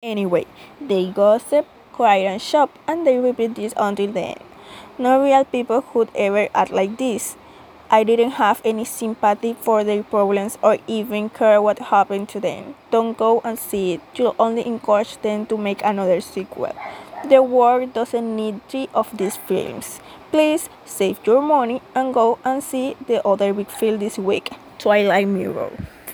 Anyway, they gossip, cry and shop, and they repeat this until the end. No real people could ever act like this. I didn't have any sympathy for their problems or even care what happened to them. Don't go and see it. You'll only encourage them to make another sequel. The world doesn't need three of these films. Please save your money and go and see the other big film this week, Twilight Mirror.